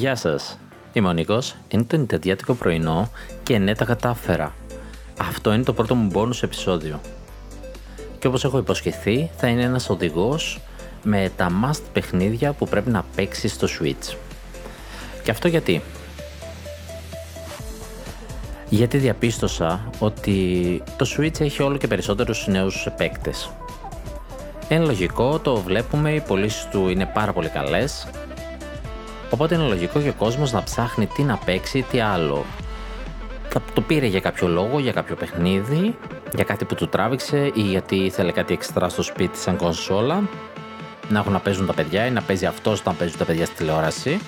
Γεια σας, είμαι ο Νίκος, είναι το νητεδιάτικο πρωινό και ναι τα κατάφερα. Αυτό είναι το πρώτο μου bonus επεισόδιο. Και όπως έχω υποσχεθεί θα είναι ένας οδηγός με τα must παιχνίδια που πρέπει να παίξει στο Switch. Και αυτό γιατί. Γιατί διαπίστωσα ότι το Switch έχει όλο και περισσότερους νέους παίκτες. Είναι λογικό, το βλέπουμε, οι πωλήσεις του είναι πάρα πολύ καλές Οπότε είναι λογικό και ο κόσμος να ψάχνει τι να παίξει, τι άλλο. Το πήρε για κάποιο λόγο, για κάποιο παιχνίδι, για κάτι που του τράβηξε ή γιατί ήθελε κάτι εξτρά στο σπίτι σαν κονσόλα. Να έχουν να παίζουν τα παιδιά ή να παίζει αυτός όταν παίζουν τα παιδιά στη τηλεόραση.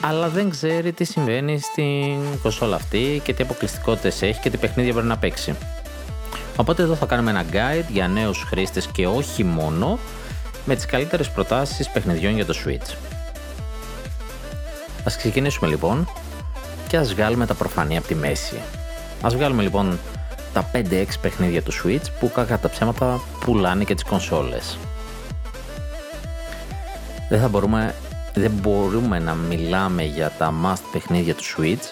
Αλλά δεν ξέρει τι συμβαίνει στην κονσόλα αυτή και τι αποκλειστικότητες έχει και τι παιχνίδια πρέπει να παίξει. Οπότε εδώ θα κάνουμε ένα guide για νέους χρήστες και όχι μόνο με τις καλύτερες προτάσεις παιχνιδιών για το Switch. Ας ξεκινήσουμε λοιπόν και ας βγάλουμε τα προφανή από τη μέση. Ας βγάλουμε λοιπόν τα 5-6 παιχνίδια του Switch που κακά τα ψέματα πουλάνε και τις κονσόλες. Δεν θα μπορούμε, δεν μπορούμε να μιλάμε για τα must παιχνίδια του Switch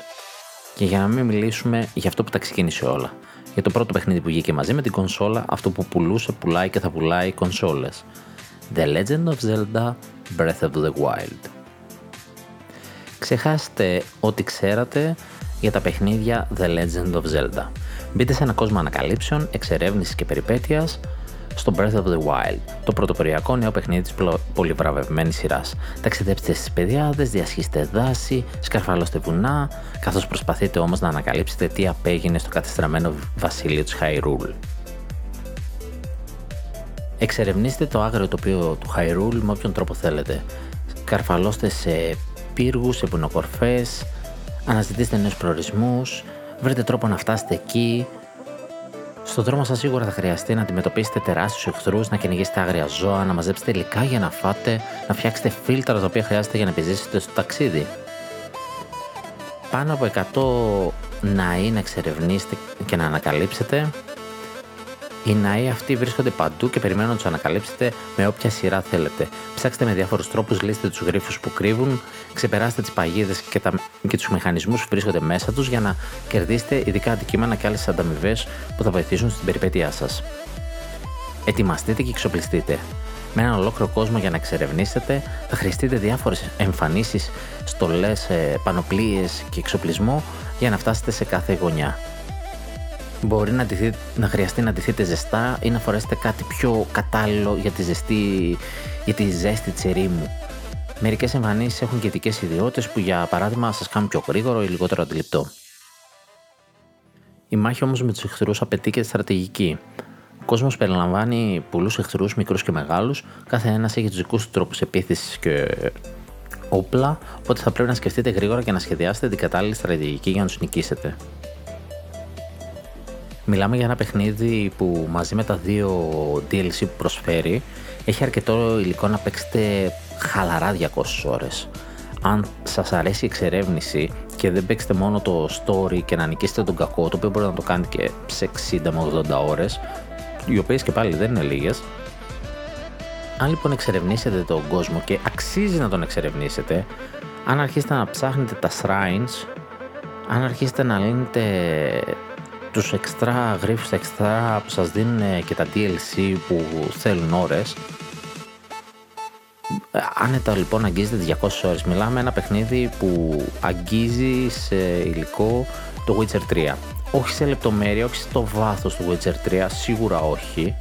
και για να μην μιλήσουμε για αυτό που τα ξεκίνησε όλα. Για το πρώτο παιχνίδι που βγήκε μαζί με την κονσόλα, αυτό που πουλούσε, πουλάει και θα πουλάει κονσόλες. The Legend of Zelda Breath of the Wild ξεχάστε ό,τι ξέρατε για τα παιχνίδια The Legend of Zelda. Μπείτε σε ένα κόσμο ανακαλύψεων, εξερεύνησης και περιπέτειας στο Breath of the Wild, το πρωτοποριακό νέο παιχνίδι της πολυβραβευμένης σειράς. Ταξιδέψτε στις παιδιάδες, διασχίστε δάση, σκαρφαλώστε βουνά, καθώς προσπαθείτε όμως να ανακαλύψετε τι απέγινε στο κατεστραμμένο βασίλειο της Hyrule. Εξερευνήστε το άγριο τοπίο του Hyrule με όποιον τρόπο θέλετε. Καρφαλώστε σε πύργους, σε ποινοκορφές, αναζητήστε νέους προορισμούς, βρείτε τρόπο να φτάσετε εκεί. Στον δρόμο σας σίγουρα θα χρειαστεί να αντιμετωπίσετε τεράστιους εχθρούς, να κυνηγήσετε άγρια ζώα, να μαζέψετε υλικά για να φάτε, να φτιάξετε φίλτρα τα οποία χρειάζεται για να επιζήσετε στο ταξίδι. Πάνω από 100 ναοί να εξερευνήσετε και να ανακαλύψετε οι ναοί αυτοί βρίσκονται παντού και περιμένουν να τους ανακαλύψετε με όποια σειρά θέλετε. Ψάξτε με διάφορους τρόπους, λύστε τους γρήφου που κρύβουν, ξεπεράστε τις παγίδες και, τα... και τους μηχανισμούς που βρίσκονται μέσα τους για να κερδίσετε ειδικά αντικείμενα και άλλες ανταμοιβές που θα βοηθήσουν στην περιπέτειά σας. Ετοιμαστείτε και εξοπλιστείτε. Με έναν ολόκληρο κόσμο για να εξερευνήσετε, θα χρειαστείτε διάφορες εμφανίσεις, στολές, ε, πανοπλίες και εξοπλισμό για να φτάσετε σε κάθε γωνιά. Μπορεί να, να χρειαστεί να ντυθείτε ζεστά ή να φορέσετε κάτι πιο κατάλληλο για τη, ζεστή, για τη ζέστη της ερήμου. Μερικές εμφανίσεις έχουν και ειδικές ιδιότητες που για παράδειγμα σας κάνουν πιο γρήγορο ή λιγότερο αντιληπτό. Η μάχη όμως με τους εχθρούς απαιτεί και στρατηγική. Ο κόσμος περιλαμβάνει πολλούς εχθρούς, μικρούς και μεγάλους, κάθε ένας έχει τους δικούς του τρόπους επίθεσης και όπλα, οπότε θα πρέπει να σκεφτείτε γρήγορα και να σχεδιάσετε την κατάλληλη στρατηγική για να τους νικήσετε. Μιλάμε για ένα παιχνίδι που μαζί με τα δύο DLC που προσφέρει έχει αρκετό υλικό να παίξετε χαλαρά 200 ώρες. Αν σας αρέσει η εξερεύνηση και δεν παίξετε μόνο το story και να νικήσετε τον κακό, το οποίο μπορεί να το κάνετε και σε 60 με 80 ώρες, οι οποίες και πάλι δεν είναι λίγες, αν λοιπόν εξερευνήσετε τον κόσμο και αξίζει να τον εξερευνήσετε, αν αρχίσετε να ψάχνετε τα shrines, αν αρχίσετε να λύνετε τους εξτρά γρίφους, τα εξτρά που σας δίνουν και τα DLC που θέλουν ώρες Άνετα λοιπόν αγγίζετε 200 ώρες. Μιλάμε ένα παιχνίδι που αγγίζει σε υλικό το Witcher 3. Όχι σε λεπτομέρεια, όχι στο βάθος του Witcher 3, σίγουρα όχι.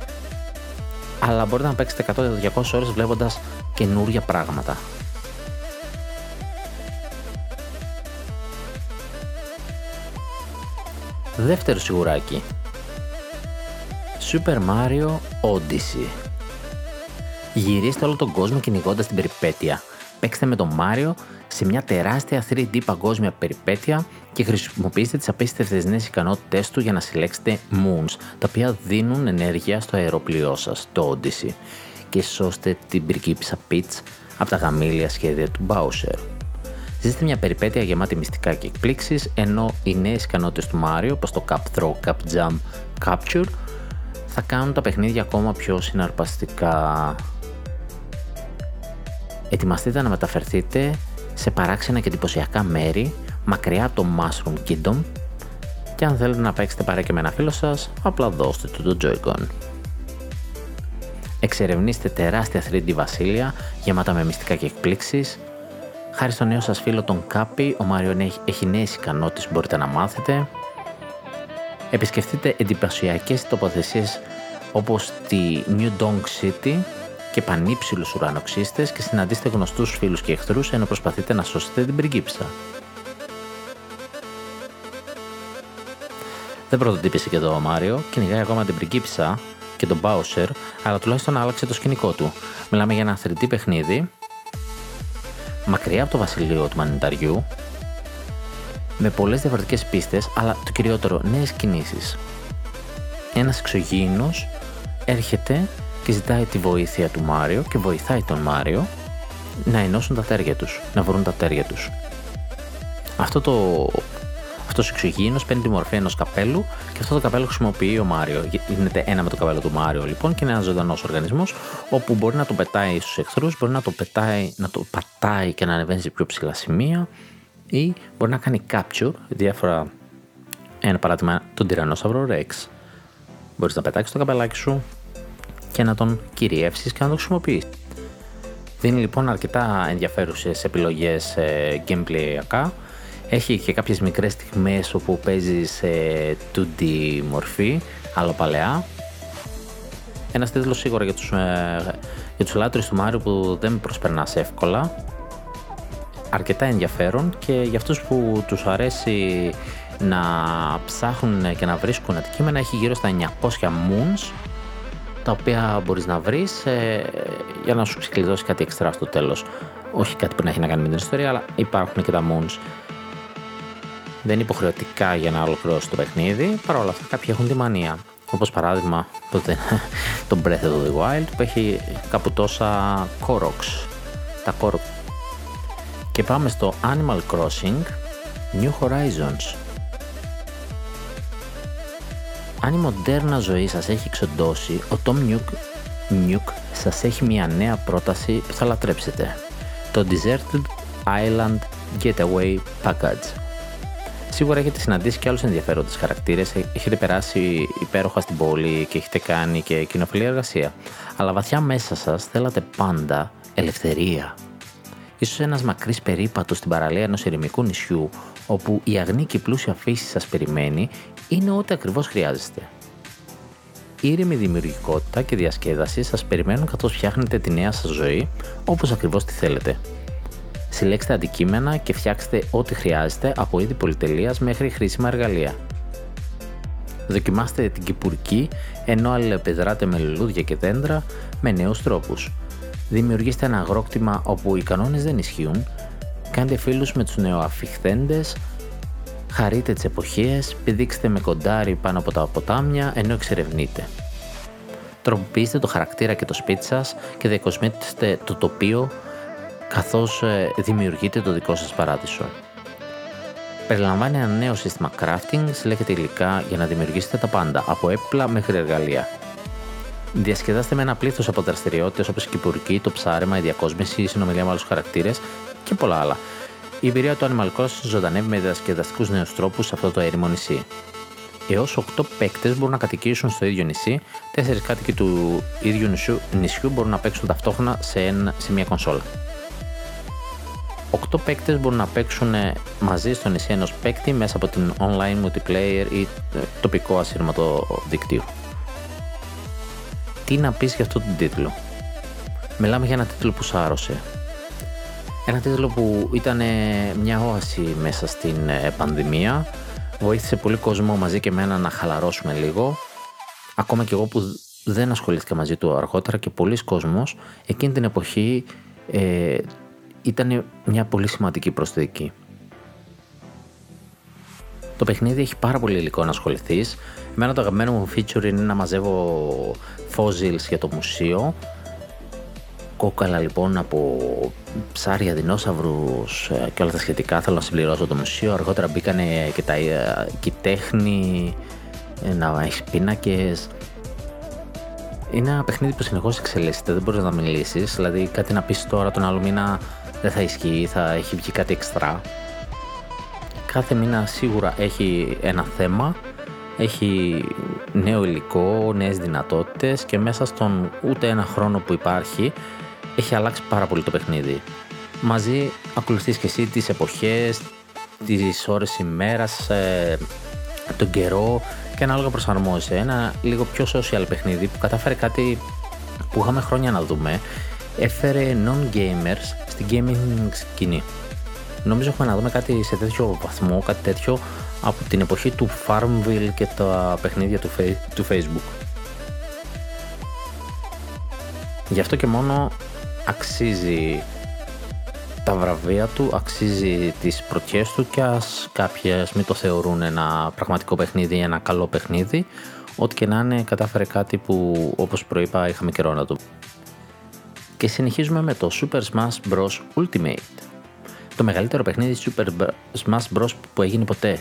Αλλά μπορείτε να παίξετε 100-200 ώρες βλέποντας καινούρια πράγματα. Δεύτερο σιγουράκι. Super Mario Odyssey. Γυρίστε όλο τον κόσμο κυνηγώντας την περιπέτεια. Παίξτε με τον Μάριο σε μια τεράστια 3D παγκόσμια περιπέτεια και χρησιμοποιήστε τις απίστευτες νέες ικανότητές του για να συλλέξετε moons, τα οποία δίνουν ενέργεια στο αεροπλοιό σας, το Odyssey, και σώστε την πριγκίπισσα Peach από τα γαμήλια σχέδια του Bowser. Ζήστε μια περιπέτεια γεμάτη μυστικά και εκπλήξεις, ενώ οι νέε ικανότητε του Mario, όπως το Cap Throw, Cap Jump, Capture, θα κάνουν τα παιχνίδια ακόμα πιο συναρπαστικά. Ετοιμαστείτε να μεταφερθείτε σε παράξενα και εντυπωσιακά μέρη, μακριά από το Mushroom Kingdom και αν θέλετε να παίξετε παρέα και με ένα φίλο σας, απλά δώστε του το Joy-Con. Εξερευνήστε τεράστια 3D βασίλεια γεμάτα με μυστικά και εκπλήξεις. Χάρη στο νέο σας φίλο τον Κάπι, ο Μάριο έχει νέες ικανότητες που μπορείτε να μάθετε. Επισκεφτείτε εντυπωσιακές τοποθεσίες όπως τη New Dong City και πανύψηλους ουρανοξύστες και συναντήστε γνωστούς φίλους και εχθρούς ενώ προσπαθείτε να σώσετε την πριγκίψα. Δεν πρωτοτύπησε και εδώ ο Μάριο, κυνηγάει ακόμα την πριγκίψα και τον Bowser, αλλά τουλάχιστον άλλαξε το σκηνικό του. Μιλάμε για ένα 3D παιχνίδι, μακριά από το βασιλείο του μανιταριού, με πολλές διαφορετικές πίστες, αλλά το κυριότερο νέες κινήσεις. Ένας εξωγήινος έρχεται και ζητάει τη βοήθεια του Μάριο και βοηθάει τον Μάριο να ενώσουν τα τέρια τους, να βρουν τα τέρια τους. Αυτό το αυτός ο εξωγήινος παίρνει τη μορφή ενός καπέλου και αυτό το καπέλο χρησιμοποιεί ο Μάριο. Γίνεται ένα με το καπέλο του Μάριο λοιπόν και είναι ένας ζωντανός οργανισμός όπου μπορεί να το πετάει στους εχθρούς, μπορεί να το, πετάει, να το πατάει και να ανεβαίνει σε πιο ψηλά σημεία ή μπορεί να κάνει capture διάφορα. Ένα παράδειγμα, τον τυρανόσαυρο Rex. Μπορείς να πετάξεις το καπελάκι σου και να τον κυριεύσεις και να το χρησιμοποιήσει. Δίνει λοιπόν αρκετά ενδιαφέρουσες επιλογές ε, gameplayακά έχει και κάποιες μικρές στιγμές όπου παίζει σε 2D μορφή, άλλο παλαιά. Ένας τίτλος σίγουρα για τους, ε, για τους λάτρεις του Μάριου που δεν προσπερνάς εύκολα. Αρκετά ενδιαφέρον και για αυτούς που τους αρέσει να ψάχνουν και να βρίσκουν αντικείμενα έχει γύρω στα 900 moons τα οποία μπορείς να βρεις ε, για να σου ξεκλειδώσει κάτι εξτρά στο τέλος. Όχι κάτι που να έχει να κάνει με την ιστορία, αλλά υπάρχουν και τα moons δεν είναι υποχρεωτικά για να ολοκληρώσει το παιχνίδι. Παρ' όλα αυτά, κάποιοι έχουν τη μανία. Όπως παράδειγμα το Breath of the Wild που έχει κάπου τόσα Koroks. Τα Korok. Και πάμε στο Animal Crossing New Horizons. Αν η μοντέρνα ζωή σας έχει εξοντώσει, ο Tom Nook, Nook σας έχει μια νέα πρόταση που θα λατρέψετε. Το Deserted Island Getaway Package. Σίγουρα έχετε συναντήσει και άλλους ενδιαφέροντες χαρακτήρες, έχετε περάσει υπέροχα στην πόλη και έχετε κάνει και κοινοφιλή εργασία. Αλλά βαθιά μέσα σας θέλατε πάντα ελευθερία. Ίσως ένας μακρύς περίπατος στην παραλία ενός ερημικού νησιού, όπου η αγνή και η πλούσια φύση σας περιμένει, είναι ό,τι ακριβώς χρειάζεστε. Ήρεμη δημιουργικότητα και διασκέδαση σας περιμένουν καθώς φτιάχνετε τη νέα σας ζωή όπως ακριβώς τη θέλετε συλλέξτε αντικείμενα και φτιάξτε ό,τι χρειάζεται από είδη πολυτελείας μέχρι χρήσιμα εργαλεία. Δοκιμάστε την κυπουρική ενώ αλληλεπιδράτε με λουλούδια και δέντρα με νέους τρόπους. Δημιουργήστε ένα αγρόκτημα όπου οι κανόνες δεν ισχύουν, κάντε φίλους με τους νεοαφιχθέντες, χαρείτε τις εποχές, πηδήξτε με κοντάρι πάνω από τα ποτάμια ενώ εξερευνείτε. Τροποποιήστε το χαρακτήρα και το σπίτι σας και διακοσμήστε το τοπίο καθώς ε, δημιουργείτε το δικό σας παράδεισο. Περιλαμβάνει ένα νέο σύστημα crafting, συλλέγετε υλικά για να δημιουργήσετε τα πάντα, από έπιπλα μέχρι εργαλεία. Διασκεδάστε με ένα πλήθος από δραστηριότητες όπως η κυπουρική, το ψάρεμα, η διακόσμηση, η συνομιλία με άλλους χαρακτήρες και πολλά άλλα. Η εμπειρία του Animal Crossing ζωντανεύει με διασκεδαστικούς νέους τρόπους σε αυτό το έρημο νησί. Έως 8 παίκτες μπορούν να κατοικήσουν στο ίδιο νησί, 4 κάτοικοι του ίδιου νησιού, νησιού μπορούν να παίξουν ταυτόχρονα σε, σε μια κονσόλα. 8 παίκτες μπορούν να παίξουν μαζί στο νησί ενός παίκτη μέσα από την online multiplayer ή ε, τοπικό ασύρματο δικτύο. Τι να πεις για αυτό τον τίτλο; Μιλάμε για ένα τίτλο που σάρωσε. Ένα τίτλο που ήταν μια όαση μέσα στην ε, πανδημία. Βοήθησε πολύ κόσμο μαζί και εμένα να χαλαρώσουμε λίγο. Ακόμα και εγώ που δεν ασχολήθηκα μαζί του αργότερα και πολλοί κόσμος εκείνη την εποχή ε, ήταν μια πολύ σημαντική προσθήκη. Το παιχνίδι έχει πάρα πολύ υλικό να ασχοληθείς. Εμένα το αγαπημένο μου feature είναι να μαζεύω fossils για το μουσείο. Κόκαλα λοιπόν από ψάρια, δεινόσαυρους ε, και όλα τα σχετικά θέλω να συμπληρώσω το μουσείο. Αργότερα μπήκανε και τα ε, και η τέχνη, ε, να έχεις πίνακες. Είναι ένα παιχνίδι που συνεχώς εξελίσσεται, δεν μπορείς να μιλήσεις. Δηλαδή, κάτι να πεις τώρα τον άλλο μήνα δεν θα ισχύει, θα έχει βγει κάτι εξτρά. Κάθε μήνα σίγουρα έχει ένα θέμα, έχει νέο υλικό, νέες δυνατότητες και μέσα στον ούτε ένα χρόνο που υπάρχει έχει αλλάξει πάρα πολύ το παιχνίδι. Μαζί ακολουθείς και εσύ τις εποχές, τις ώρες ημέρας, ε, τον καιρό και ανάλογα προσαρμόζεσαι. Ένα λίγο πιο social παιχνίδι που κατάφερε κάτι που είχαμε χρόνια να δούμε. Έφερε non-gamers στην gaming σκηνή. Νομίζω έχουμε να δούμε κάτι σε τέτοιο βαθμό, κάτι τέτοιο από την εποχή του Farmville και τα παιχνίδια του, του Facebook. Γι' αυτό και μόνο αξίζει τα βραβεία του, αξίζει τις πρωτιές του και ας κάποιες μην το θεωρούν ένα πραγματικό παιχνίδι, ένα καλό παιχνίδι, ό,τι και να είναι κατάφερε κάτι που όπως προείπα είχαμε καιρό να το. Και συνεχίζουμε με το Super Smash Bros. Ultimate. Το μεγαλύτερο παιχνίδι Super Smash Bros. που έγινε ποτέ.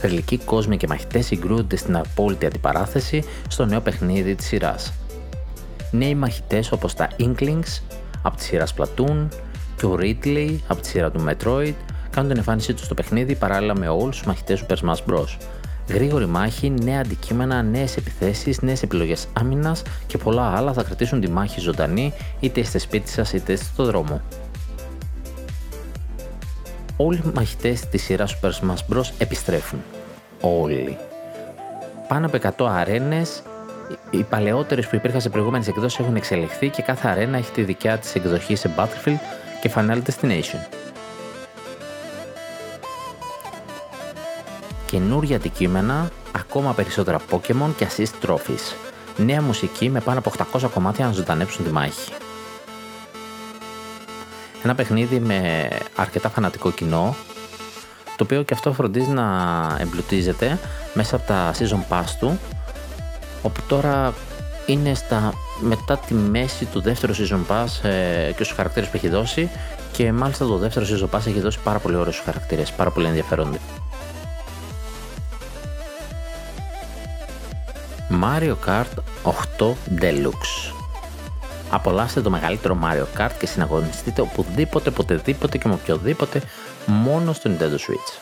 Θελικοί κόσμοι και μαχητές συγκρούονται στην απόλυτη αντιπαράθεση στο νέο παιχνίδι της σειράς. Νέοι μαχητές όπως τα Inklings από τη σειρά Splatoon, και ο Ridley από τη σειρά του Metroid κάνουν την εμφάνισή τους στο παιχνίδι παράλληλα με όλους τους μαχητές Super Smash Bros. Γρήγορη μάχη, νέα αντικείμενα, νέες επιθέσεις, νέες επιλογές άμυνας και πολλά άλλα θα κρατήσουν τη μάχη ζωντανή είτε είστε σπίτι σας είτε είστε στο δρόμο. Όλοι οι μαχητές της σειράς Super Smash Bros. επιστρέφουν. Όλοι. Πάνω από 100 αρένες, οι παλαιότερες που υπήρχαν σε προηγούμενες εκδόσεις έχουν εξελιχθεί και κάθε αρένα έχει τη δικιά της εκδοχή σε Battlefield και Final Destination. Καινούρια αντικείμενα, ακόμα περισσότερα Pokemon και Assist Trophies. Νέα μουσική με πάνω από 800 κομμάτια να ζωντανέψουν τη μάχη. Ένα παιχνίδι με αρκετά φανατικό κοινό, το οποίο και αυτό φροντίζει να εμπλουτίζεται μέσα από τα Season Pass του, όπου τώρα είναι στα, μετά τη μέση του δεύτερου season pass ε, και στους χαρακτήρες που έχει δώσει και μάλιστα το δεύτερο season pass έχει δώσει πάρα πολύ ωραίους χαρακτήρες, πάρα πολύ ενδιαφέροντες. Mario Kart 8 Deluxe Απολαύστε το μεγαλύτερο Mario Kart και συναγωνιστείτε οπουδήποτε, ποτεδήποτε και με οποιοδήποτε μόνο στο Nintendo Switch.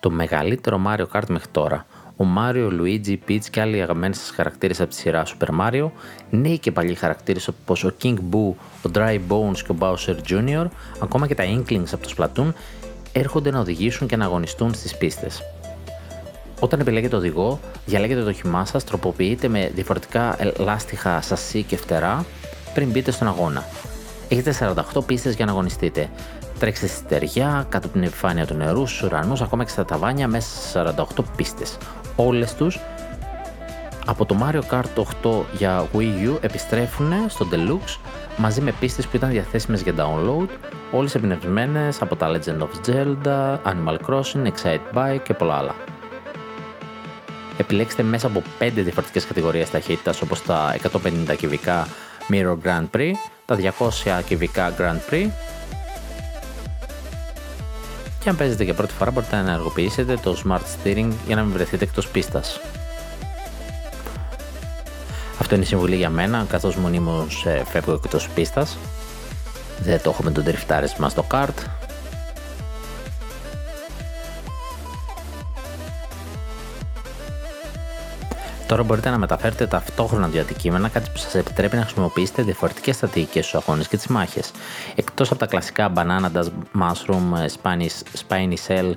Το μεγαλύτερο Mario Kart μέχρι τώρα ο Μάριο, ο Λουίτζι, Peach και άλλοι αγαπημένοι σας χαρακτήρες από τη σειρά Super Mario, νέοι και παλιοί χαρακτήρες όπως ο King Boo, ο Dry Bones και ο Bowser Jr., ακόμα και τα Inklings από το Splatoon, έρχονται να οδηγήσουν και να αγωνιστούν στις πίστες. Όταν επιλέγετε οδηγό, διαλέγετε το όχημά σας, τροποποιείτε με διαφορετικά λάστιχα, σασί και φτερά πριν μπείτε στον αγώνα. Έχετε 48 πίστες για να αγωνιστείτε. Τρέξτε στη στεριά, κάτω από την επιφάνεια του νερού, στους ουρανούς, ακόμα και στα ταβάνια μέσα σε 48 πίστες όλες τους από το Mario Kart 8 για Wii U επιστρέφουν στο Deluxe μαζί με πίστες που ήταν διαθέσιμες για download, όλες εμπνευσμένες από τα Legend of Zelda, Animal Crossing, Excite Bike και πολλά άλλα. Επιλέξτε μέσα από 5 διαφορετικές κατηγορίες ταχύτητας όπως τα 150 κυβικά Mirror Grand Prix, τα 200 κυβικά Grand Prix και αν παίζετε για πρώτη φορά μπορείτε να ενεργοποιήσετε το Smart Steering για να μην βρεθείτε εκτός πίστας. Αυτό είναι η συμβουλή για μένα, καθώς μονίμως ε, φεύγω εκτός πίστας. Δεν το έχω με τον τριφτάρισμα στο kart, Τώρα μπορείτε να μεταφέρετε ταυτόχρονα δύο αντικείμενα, κάτι που σας επιτρέπει να χρησιμοποιήσετε διαφορετικές στρατηγικές στους αγώνες και τις μάχες. Εκτός από τα κλασικά Banana Dash Mushroom, Spiny, Spiny Cell,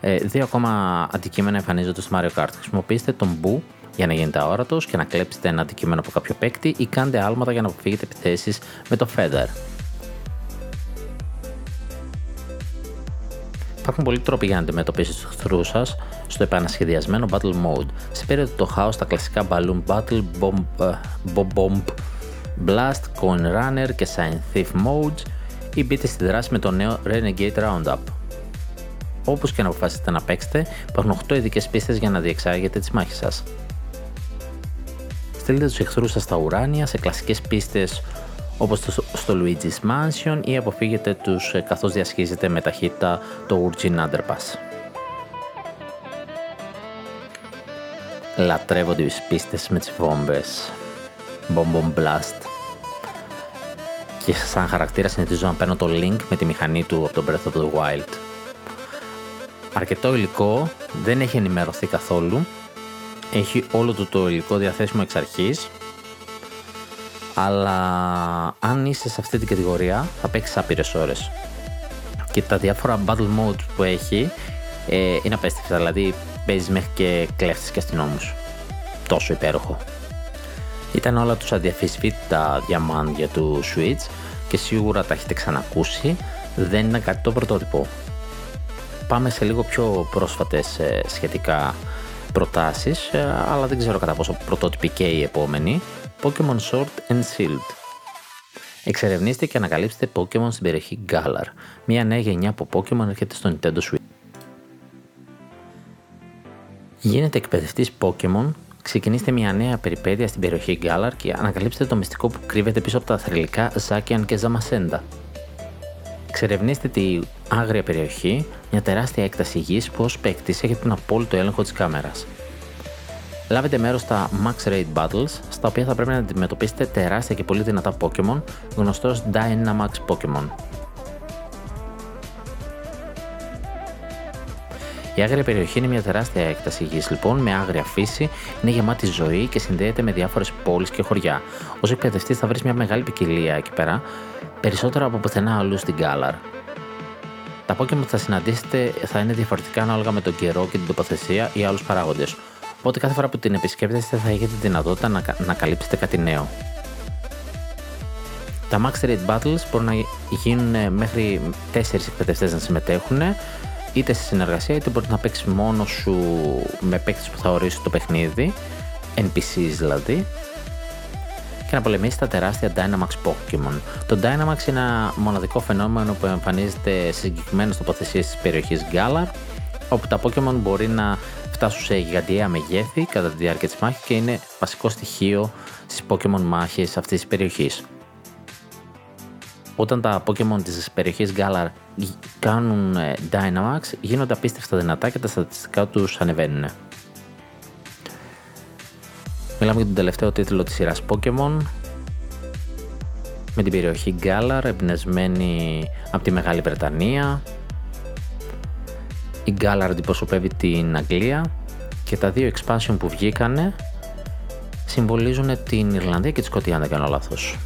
ε, δύο ακόμα αντικείμενα εμφανίζονται στο Mario Kart. Χρησιμοποιήστε τον Boo για να γίνετε αόρατος και να κλέψετε ένα αντικείμενο από κάποιο παίκτη ή κάντε άλματα για να αποφύγετε επιθέσεις με το Feather. Υπάρχουν πολλοί τρόποι για να αντιμετωπίσετε τους εχθρούς σας στο επανασχεδιασμένο Battle Mode. Σε περίοδο το χάος τα κλασικά Balloon Battle, Bomb, uh, Bomb, Blast, Coin Runner και Sign Thief Modes ή μπείτε στη δράση με το νέο Renegade Roundup. Όπως και να αποφασίσετε να παίξετε, υπάρχουν 8 ειδικές πίστες για να διεξάγετε τις μάχες σας. Στείλτε τους εχθρούς σας στα ουράνια σε κλασικές πίστες όπως στο Luigi's Mansion ή αποφύγετε τους ε, καθώς διασχίζετε με ταχύτητα το Urgin Underpass. Λατρεύω τις πίστες με τις βόμβες. Bomb Blast. και σαν χαρακτήρα συνηθίζω να παίρνω το Link με τη μηχανή του από το Breath of the Wild. Αρκετό υλικό, δεν έχει ενημερωθεί καθόλου, έχει όλο το, το υλικό διαθέσιμο εξ αρχής, αλλά αν είσαι σε αυτή την κατηγορία θα παίξεις άπειρες ώρες. Και τα διάφορα battle modes που έχει ε, είναι απέστευτα, δηλαδή παίζεις μέχρι και κλέφτες και αστυνόμους. Τόσο υπέροχο. Ήταν όλα τους αδιαφυσβήτητα διαμάντια του Switch και σίγουρα τα έχετε ξανακούσει, δεν είναι κάτι το πρωτότυπο. Πάμε σε λίγο πιο πρόσφατες ε, σχετικά προτάσεις, ε, αλλά δεν ξέρω κατά πόσο πρωτότυπη και η επόμενη, Pokemon Sword and Shield. Εξερευνήστε και ανακαλύψτε Pokemon στην περιοχή Galar. Μια νέα γενιά από Pokemon έρχεται στο Nintendo Switch. Γίνετε εκπαιδευτής Pokemon Ξεκινήστε μια νέα περιπέτεια στην περιοχή Γκάλαρ και ανακαλύψτε το μυστικό που κρύβεται πίσω από τα θρελικά Ζάκιαν και Ζαμασέντα. Ξερευνήστε τη άγρια περιοχή, μια τεράστια έκταση γης που ως παίκτης έχετε τον απόλυτο έλεγχο της κάμερας. Λάβετε μέρος στα Max Raid Battles, στα οποία θα πρέπει να αντιμετωπίσετε τεράστια και πολύ δυνατά Pokémon, γνωστός Dynamax Pokémon. Η άγρια περιοχή είναι μια τεράστια έκταση γης λοιπόν, με άγρια φύση, είναι γεμάτη ζωή και συνδέεται με διάφορες πόλεις και χωριά. Ω εκπαιδευτής θα βρεις μια μεγάλη ποικιλία εκεί πέρα, περισσότερο από πουθενά αλλού στην Γκάλαρ. Τα Pokémon που θα συναντήσετε θα είναι διαφορετικά ανάλογα με τον καιρό και την τοποθεσία ή άλλους παράγοντες. Οπότε κάθε φορά που την επισκέπτεστε θα έχετε τη δυνατότητα να, να καλύψετε κάτι νέο. Τα Max Raid Battles μπορούν να γίνουν μέχρι 4 εκπαιδευτές να συμμετέχουν είτε σε συνεργασία είτε μπορείς να παίξεις μόνος σου με παίκτες που θα ορίσει το παιχνίδι, NPCs δηλαδή, και να πολεμήσεις τα τεράστια Dynamax Pokémon. Το Dynamax είναι ένα μοναδικό φαινόμενο που εμφανίζεται σε συγκεκριμένε τοποθεσίες της περιοχής Galar, όπου τα Pokémon μπορεί να φτάσουν σε γιγαντιαία μεγέθη κατά τη διάρκεια της μάχης και είναι βασικό στοιχείο στις Pokémon μάχες αυτής της περιοχής όταν τα Pokemon της περιοχής Galar κάνουν ε, Dynamax γίνονται απίστευτα δυνατά και τα στατιστικά τους ανεβαίνουν. Μιλάμε για τον τελευταίο τίτλο της σειράς Pokemon με την περιοχή Galar εμπνευσμένη από τη Μεγάλη Βρετανία. Η Galar αντιπροσωπεύει την Αγγλία και τα δύο expansion που βγήκανε συμβολίζουν την Ιρλανδία και τη Σκοτία αν δεν κάνω λάθος.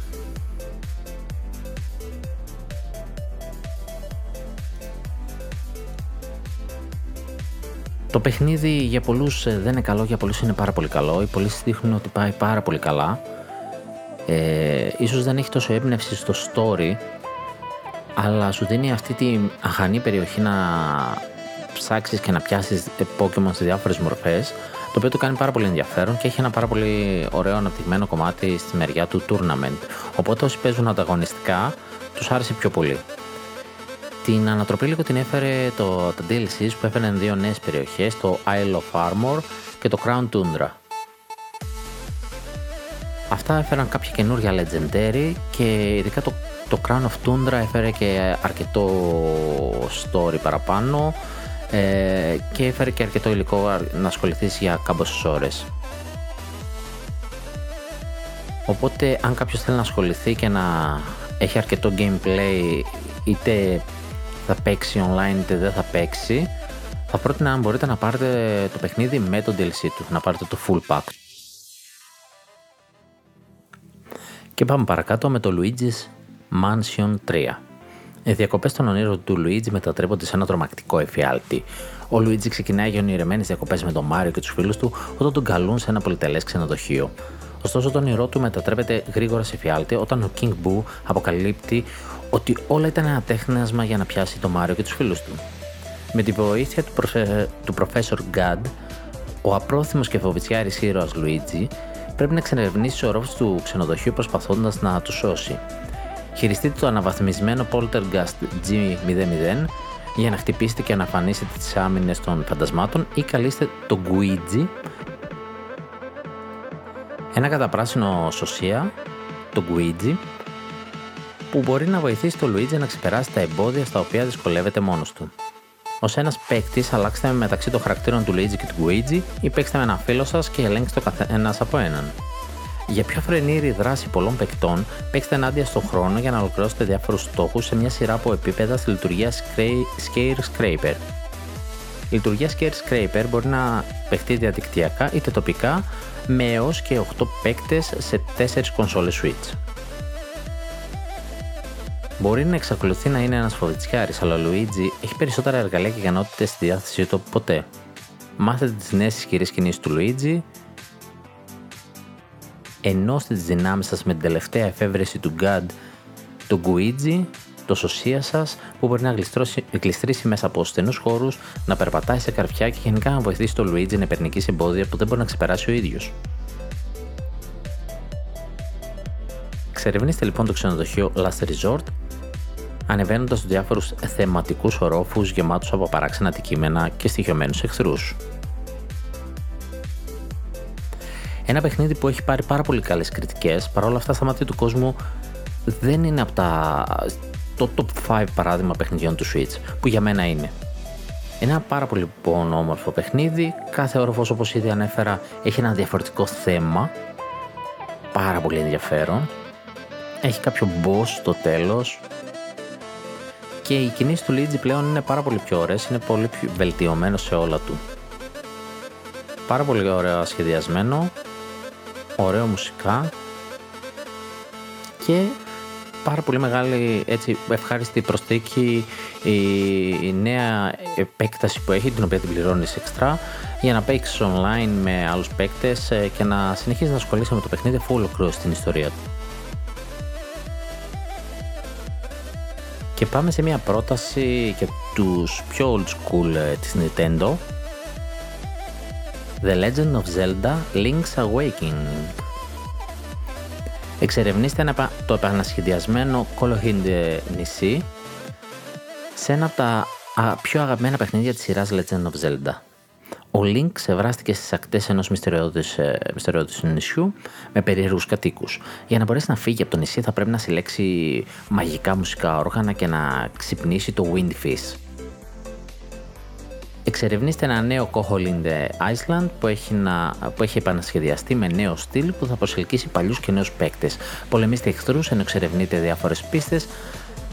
Το παιχνίδι για πολλούς ε, δεν είναι καλό, για πολλούς είναι πάρα πολύ καλό. Οι πωλήσεις δείχνουν ότι πάει πάρα πολύ καλά. Ε, ίσως δεν έχει τόσο έμπνευση στο story, αλλά σου δίνει αυτή τη αχανή περιοχή να ψάξεις και να πιάσεις Pokemon σε διάφορες μορφές, το οποίο το κάνει πάρα πολύ ενδιαφέρον και έχει ένα πάρα πολύ ωραίο αναπτυγμένο κομμάτι στη μεριά του tournament. Οπότε όσοι παίζουν ανταγωνιστικά, τους άρεσε πιο πολύ. Την ανατροπή λίγο την έφερε το, τα DLCs που έφεραν δύο νέες περιοχές, το Isle of Armor και το Crown Tundra. Αυτά έφεραν κάποια καινούργια Legendary και ειδικά το, το Crown of Tundra έφερε και αρκετό story παραπάνω ε, και έφερε και αρκετό υλικό να ασχοληθείς για κάμποσες ώρες. Οπότε αν κάποιος θέλει να ασχοληθεί και να έχει αρκετό gameplay είτε θα παίξει online είτε δεν θα παίξει, θα πρότεινα αν μπορείτε να πάρετε το παιχνίδι με το DLC του, να πάρετε το full pack. Και πάμε παρακάτω με το Luigi's Mansion 3. Οι διακοπές των ονείρων του Luigi μετατρέπονται σε ένα τρομακτικό εφιάλτη. Ο Luigi ξεκινάει για ονειρεμένε διακοπές με τον Μάριο και τους φίλους του όταν τον καλούν σε ένα πολυτελές ξενοδοχείο. Ωστόσο, το όνειρό του μετατρέπεται γρήγορα σε φιάλτη όταν ο King Boo αποκαλύπτει ότι όλα ήταν ένα τέχνασμα για να πιάσει το Μάριο και τους φίλους του. Με τη βοήθεια του, προφε... του Professor Gad, ο απρόθυμος και φοβητσιάρης ήρωας Luigi πρέπει να ξενερευνήσει τους ορόφους του ξενοδοχείου προσπαθώντας να τους σώσει. Χειριστείτε το αναβαθμισμένο Poltergust G00 για να χτυπήσετε και να αφανίσετε τις άμυνες των φαντασμάτων ή καλείστε το Guigi, ένα καταπράσινο σωσία, το Guigi, που μπορεί να βοηθήσει τον Λουίτζι να ξεπεράσει τα εμπόδια στα οποία δυσκολεύεται μόνος του. Ω ένας παίκτης, αλλάξτε μεταξύ των χαρακτήρων του Luigi και του Luigi ή παίξτε με ένα φίλο σας και ελέγξτε το καθένας από έναν. Για πιο φρενήρη δράση πολλών παικτών, παίξτε ενάντια στον χρόνο για να ολοκληρώσετε διάφορους στόχους σε μια σειρά από επίπεδα στη λειτουργία Scare Scraper. Η λειτουργία Scare Scraper μπορεί να παιχτεί διαδικτυακά είτε τοπικά με έως και 8 παίκτες σε 4 κονσόλες Switch. Μπορεί να εξακολουθεί να είναι ένας φοβητσιάρης, αλλά ο Luigi έχει περισσότερα εργαλεία και ικανότητες στη διάθεσή του από ποτέ. Μάθετε τις νέες ισχυρές κινήσεις του Luigi, ενώστε τι δυνάμεις σας με την τελευταία εφεύρεση του God, τον Guigi, το σωσία σας που μπορεί να γλιστρήσει μέσα από στενούς χώρους, να περπατάει σε καρφιά και γενικά να βοηθήσει τον Luigi να υπερνικήσει εμπόδια που δεν μπορεί να ξεπεράσει ο ίδιος. Εξερευνήστε λοιπόν το ξενοδοχείο Last Resort ανεβαίνοντας τους διάφορους θεματικούς ορόφους γεμάτους από παράξενα αντικείμενα και στοιχειωμένους εχθρούς. Ένα παιχνίδι που έχει πάρει πάρα πολύ καλές κριτικές, παρόλα αυτά στα μάτια του κόσμου δεν είναι από τα το top 5 παράδειγμα παιχνιδιών του Switch, που για μένα είναι. Είναι ένα πάρα πολύ λοιπόν όμορφο παιχνίδι, κάθε όροφος όπως ήδη ανέφερα έχει ένα διαφορετικό θέμα, πάρα πολύ ενδιαφέρον, έχει κάποιο boss στο τέλος και οι κινήσεις του Luigi πλέον είναι πάρα πολύ πιο ωραίες, είναι πολύ πιο βελτιωμένο σε όλα του. Πάρα πολύ ωραίο σχεδιασμένο, ωραίο μουσικά και πάρα πολύ μεγάλη έτσι, ευχάριστη προσθήκη η, νέα επέκταση που έχει, την οποία την πληρώνεις εξτρά, για να παίξεις online με άλλους παίκτες ε, και να συνεχίσεις να ασχολείσαι με το παιχνίδι αφού ολοκληρώσεις την ιστορία του. Και πάμε σε μια πρόταση για τους πιο old school ε, της Nintendo The Legend of Zelda Link's Awakening Εξερευνήστε το επανασχεδιασμένο Κολοχίντε νησί σε ένα από τα πιο αγαπημένα παιχνίδια της σειράς Legend of Zelda. Ο Link ξεβράστηκε στις ακτές ενός μυστεριώδους, ε, νησιού με περίεργους κατοίκους. Για να μπορέσει να φύγει από το νησί θα πρέπει να συλλέξει μαγικά μουσικά όργανα και να ξυπνήσει το Windfish. Εξερευνήστε ένα νέο Κόχολιντε Iceland που έχει, να, που έχει επανασχεδιαστεί με νέο στυλ που θα προσελκύσει παλιούς και νέους παίκτες. Πολεμήστε εχθρούς ενώ εξερευνείτε διάφορες πίστες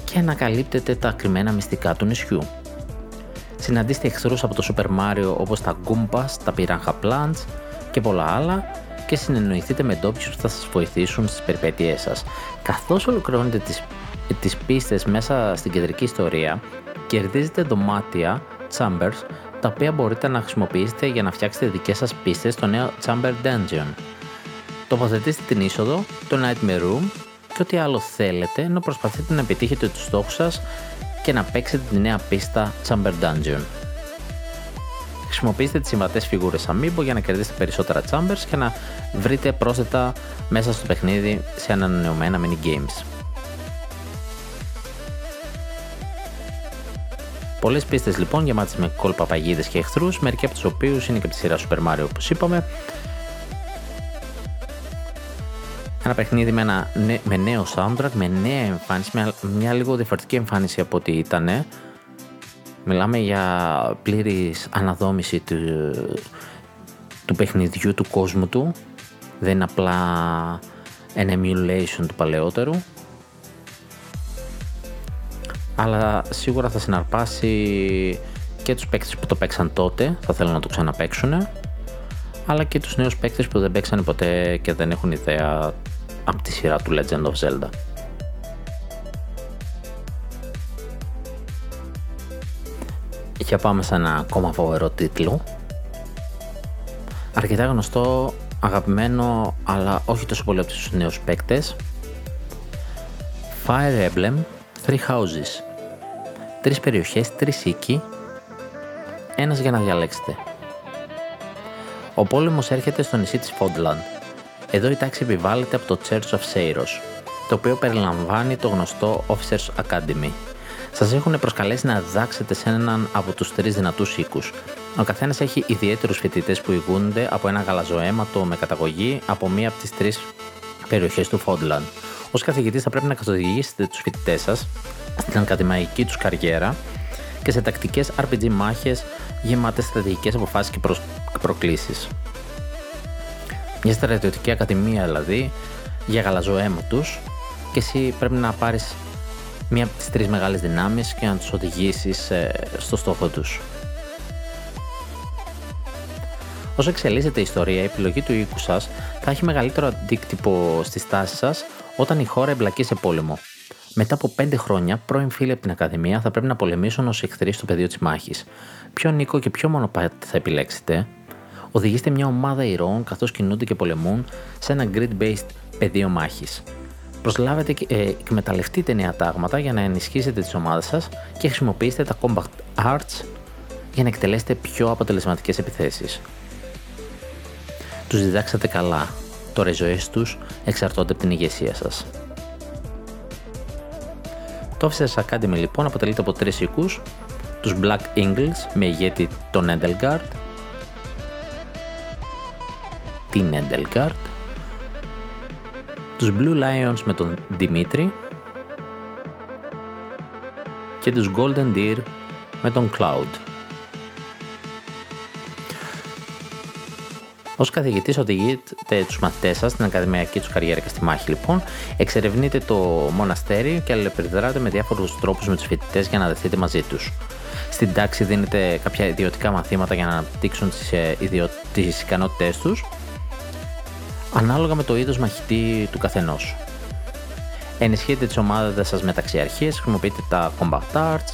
και ανακαλύπτετε τα κρυμμένα μυστικά του νησιού. Συναντήστε εχθρούς από το Super Mario όπως τα Goombas, τα Piranha Plants και πολλά άλλα και συνεννοηθείτε με ντόπιους που θα σας βοηθήσουν στις περιπέτειές σας. Καθώς ολοκληρώνετε τι τις πίστες μέσα στην κεντρική ιστορία, κερδίζετε δωμάτια chambers, τα οποία μπορείτε να χρησιμοποιήσετε για να φτιάξετε δικές σας πίστες στο νέο Chamber Dungeon. Τοποθετήστε την είσοδο, το Nightmare Room και ό,τι άλλο θέλετε να προσπαθείτε να επιτύχετε τους στόχους σας και να παίξετε τη νέα πίστα Chamber Dungeon. Χρησιμοποιήστε τις συμβατές φιγούρες Amiibo για να κερδίσετε περισσότερα chambers και να βρείτε πρόσθετα μέσα στο παιχνίδι σε ανανεωμένα mini games. Πολλές πίστες λοιπόν γεμάτες με κόλπα παγίδε και εχθρούς, μερικοί από τους οποίους είναι και από τη σειρά Super Mario όπως είπαμε. Ένα παιχνίδι με, ένα, με νέο soundtrack, με νέα εμφάνιση, με μια λίγο διαφορετική εμφάνιση από ό,τι ήταν. Μιλάμε για πλήρης αναδόμηση του, του παιχνιδιού, του κόσμου του. Δεν είναι απλά ένα emulation του παλαιότερου αλλά σίγουρα θα συναρπάσει και τους παίκτες που το παίξαν τότε, θα θέλουν να το ξαναπαίξουν, αλλά και τους νέους παίκτες που δεν παίξανε ποτέ και δεν έχουν ιδέα από τη σειρά του Legend of Zelda. Για πάμε σε ένα ακόμα φοβερό τίτλο. Αρκετά γνωστό, αγαπημένο, αλλά όχι τόσο πολύ από τους νέους παίκτες. Fire Emblem Three houses. Τρεις περιοχές, τρεις οίκοι, ένας για να διαλέξετε. Ο πόλεμος έρχεται στο νησί της Φόντλαντ. Εδώ η τάξη επιβάλλεται από το Church of Seiros, το οποίο περιλαμβάνει το γνωστό Officers Academy. Σας έχουν προσκαλέσει να δάξετε σε έναν από τους τρεις δυνατούς οίκους. Ο καθένας έχει ιδιαίτερους φοιτητές που ηγούνται από ένα γαλαζοαίματο με καταγωγή από μία από τις τρεις περιοχές του Φόντλαντ. Ω καθηγητής, θα πρέπει να καθοδηγήσετε τους φοιτητές σας στην ακαδημαϊκή τους καριέρα και σε τακτικές RPG μάχες γεμάτες στρατηγικές αποφάσεις και προ... προκλήσεις. Μια στρατιωτική ακαδημία δηλαδή, για γαλαζοαίμα τους και εσύ πρέπει να πάρεις μία από τις τρεις μεγάλες δυνάμεις και να τους οδηγήσεις ε, στο στόχο τους. Όσο εξελίσσεται η ιστορία, η επιλογή του οίκου σας θα έχει μεγαλύτερο αντίκτυπο στη στάση σας όταν η χώρα εμπλακεί σε πόλεμο. Μετά από πέντε χρόνια, πρώην φίλοι από την Ακαδημία θα πρέπει να πολεμήσουν ως εχθροί στο πεδίο της μάχης. Ποιο νίκο και ποιο μονοπάτι θα επιλέξετε, οδηγήστε μια ομάδα ηρώων καθώς κινούνται και πολεμούν σε ένα grid-based πεδίο μάχης. Προσλάβετε και ε, εκμεταλλευτείτε νέα τάγματα για να ενισχύσετε τις ομάδες σας και χρησιμοποιήστε τα combat arts για να εκτελέσετε πιο αποτελεσματικές επιθέσεις. Τους διδάξατε καλά. Τώρα οι ζωές τους εξαρτώνται από την ηγεσία σας. Το Officers Academy λοιπόν αποτελείται από τρεις οίκους, τους Black Eagles με ηγέτη τον Endelgard, την Endelgard, τους Blue Lions με τον Dimitri και τους Golden Deer με τον Cloud. Ω καθηγητής, οδηγείτε τους μαθητές σας στην ακαδημαϊκή τους καριέρα και στη μάχη, λοιπόν. Εξερευνείτε το μοναστέρι και αλληλεπιδράτε με διάφορους τρόπους με τους φοιτητές για να δεθείτε μαζί τους. Στην τάξη δίνετε κάποια ιδιωτικά μαθήματα για να αναπτύξουν τις ε, ιδιω... ικανότητές τους, ανάλογα με το είδος μαχητή του καθενός. Ενισχύετε τις ομάδες σας με ταξιαρχίες, χρησιμοποιείτε τα combat arts,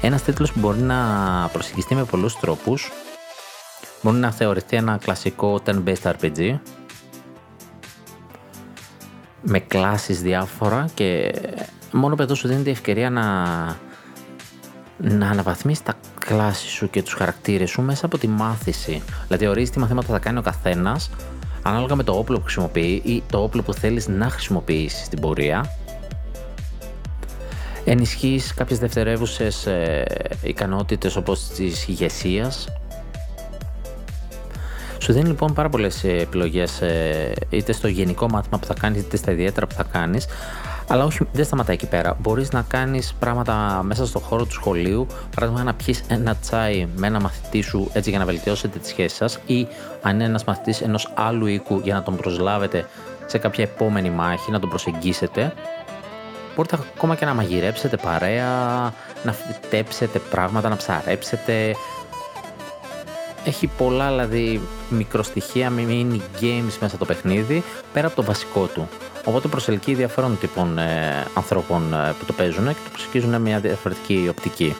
Ένας τίτλος που μπορεί να προσεγγιστεί με πολλούς τρόπους. Μπορεί να θεωρηθεί ένα κλασικό turn-based RPG με κλάσεις διάφορα και μόνο παιδός σου δίνει την ευκαιρία να, να αναβαθμίσεις τα κλάσεις σου και τους χαρακτήρες σου μέσα από τη μάθηση. Δηλαδή ορίζεις τι μαθήματα θα κάνει ο καθένας ανάλογα με το όπλο που χρησιμοποιεί ή το όπλο που θέλεις να χρησιμοποιήσεις στην πορεία ενισχύεις κάποιες δευτερεύουσες ε, ικανότητες όπως της ηγεσίας. Σου δίνει λοιπόν πάρα πολλές επιλογές ε, είτε στο γενικό μάθημα που θα κάνεις είτε στα ιδιαίτερα που θα κάνεις. Αλλά όχι, δεν σταματάει εκεί πέρα. Μπορείς να κάνεις πράγματα μέσα στο χώρο του σχολείου, παράδειγμα να πιεις ένα τσάι με ένα μαθητή σου έτσι για να βελτιώσετε τη σχέση σας, ή αν είναι ένας μαθητής ενός άλλου οίκου για να τον προσλάβετε σε κάποια επόμενη μάχη, να τον προσεγγίσετε Μπορείτε ακόμα και να μαγειρέψετε παρέα, να φυτέψετε πράγματα, να ψαρέψετε. Έχει πολλά δηλαδή μικροστοιχεία, mini games μέσα το παιχνίδι, πέρα από το βασικό του. Οπότε προσελκύει διαφορών τύπων ε, ανθρώπων ε, που το παίζουν και το προσεγγίζουν μια διαφορετική οπτική.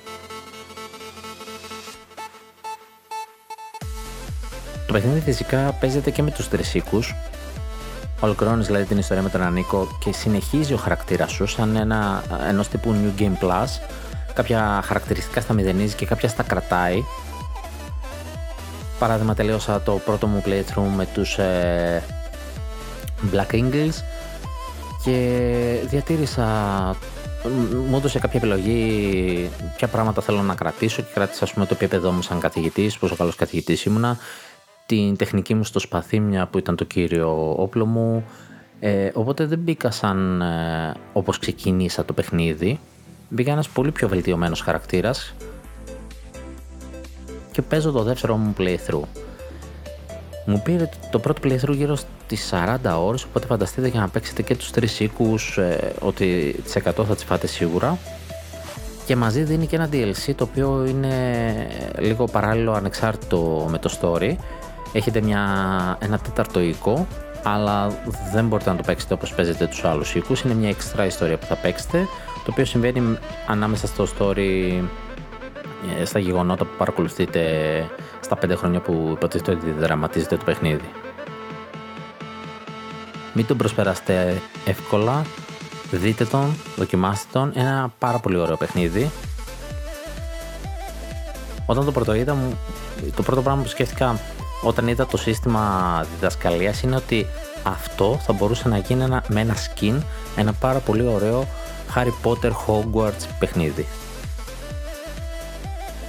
Το παιχνίδι φυσικά παίζεται και με τους τρισίκους, Ολοκληρώνεις δηλαδή την ιστορία με τον Ανίκο και συνεχίζει ο χαρακτήρας σου σαν ένα ενός τύπου New Game Plus. Κάποια χαρακτηριστικά στα μηδενίζει και κάποια στα κρατάει. Παράδειγμα, τελείωσα το πρώτο μου playthrough με τους ε, Black Eagles και διατήρησα μου έδωσε κάποια επιλογή ποια πράγματα θέλω να κρατήσω και κράτησα ας πούμε το επίπεδό μου σαν καθηγητής, πόσο καλός καθηγητής ήμουνα την τεχνική μου στο σπαθί μια που ήταν το κύριο όπλο μου. Ε, οπότε δεν μπήκα σαν ε, όπως ξεκίνησα το παιχνίδι. Μπήκα ένας πολύ πιο βελτιωμένος χαρακτήρας. Και παίζω το δεύτερο μου playthrough. Μου πήρε το πρώτο playthrough γύρω στις 40 ώρες οπότε φανταστείτε για να παίξετε και τους τρεις οίκους ε, ότι τις 100 θα τις φάτε σίγουρα. Και μαζί δίνει και ένα DLC το οποίο είναι λίγο παράλληλο ανεξάρτητο με το story έχετε μια, ένα τέταρτο οίκο, αλλά δεν μπορείτε να το παίξετε όπως παίζετε τους άλλους οίκους. Είναι μια εξτρά ιστορία που θα παίξετε, το οποίο συμβαίνει ανάμεσα στο story, ε, στα γεγονότα που παρακολουθείτε στα πέντε χρόνια που υποτίθεται ότι δραματίζετε το παιχνίδι. Μην τον προσπεράσετε εύκολα, δείτε τον, δοκιμάστε τον, είναι ένα πάρα πολύ ωραίο παιχνίδι. Όταν το πρώτο είδα, το πρώτο πράγμα που σκέφτηκα όταν είδα το σύστημα διδασκαλίας είναι ότι αυτό θα μπορούσε να γίνει ένα, με ένα skin ένα πάρα πολύ ωραίο Harry Potter Hogwarts παιχνίδι.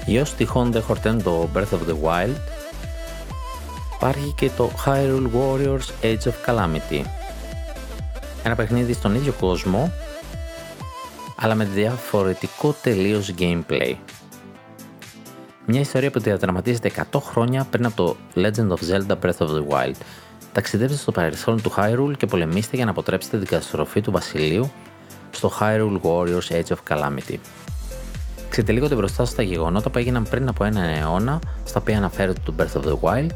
Για όσοι τυχόν δεν χορταίνουν το Breath of the Wild υπάρχει και το Hyrule Warriors Age of Calamity ένα παιχνίδι στον ίδιο κόσμο αλλά με διαφορετικό τελείως gameplay. Μια ιστορία που διαδραματίζεται 100 χρόνια πριν από το Legend of Zelda Breath of the Wild. Ταξιδεύετε στο παρελθόν του Hyrule και πολεμήστε για να αποτρέψετε την καταστροφή του βασιλείου στο Hyrule Warriors Age of Calamity. Ξετυλίγονται μπροστά στα γεγονότα που έγιναν πριν από έναν αιώνα, στα οποία αναφέρεται το Breath of the Wild,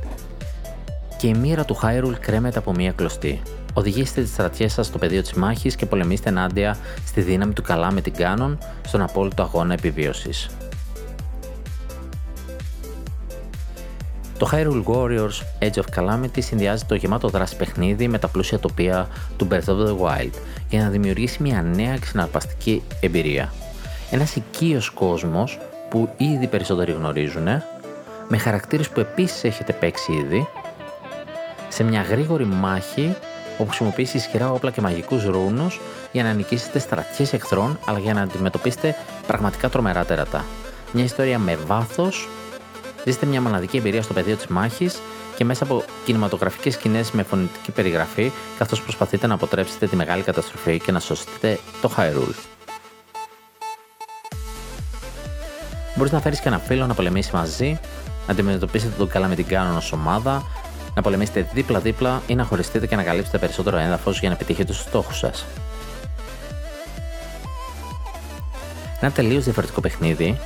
και η μοίρα του Hyrule κρέμεται από μία κλωστή. Οδηγήστε τις στρατιές σας στο πεδίο της μάχης και πολεμήστε ενάντια στη δύναμη του Calamity Ganon στον απόλυτο αγώνα επιβίωσης. Το Hyrule Warriors Age of Calamity συνδυάζει το γεμάτο δράση παιχνίδι με τα πλούσια τοπία του Breath of the Wild για να δημιουργήσει μια νέα και συναρπαστική εμπειρία. Ένας οικείος κόσμος που ήδη περισσότεροι γνωρίζουν, με χαρακτήρες που επίσης έχετε παίξει ήδη, σε μια γρήγορη μάχη όπου χρησιμοποιήσει ισχυρά όπλα και μαγικούς ρούνους για να νικήσετε στρατιές εχθρών αλλά για να αντιμετωπίσετε πραγματικά τρομερά τερατά. Μια ιστορία με βάθος, ζήστε μια μοναδική εμπειρία στο πεδίο της μάχης και μέσα από κινηματογραφικές σκηνές με φωνητική περιγραφή, καθώς προσπαθείτε να αποτρέψετε τη μεγάλη καταστροφή και να σώσετε το Hyrule. Μπορείς να φέρεις και ένα φίλο να πολεμήσει μαζί, να αντιμετωπίσετε τον καλά με την κάνω ως ομάδα, να πολεμήσετε δίπλα-δίπλα ή να χωριστείτε και να καλύψετε περισσότερο έδαφος για να επιτύχετε τους στόχους σας. Ένα τελείως διαφορετικό παιχνίδι,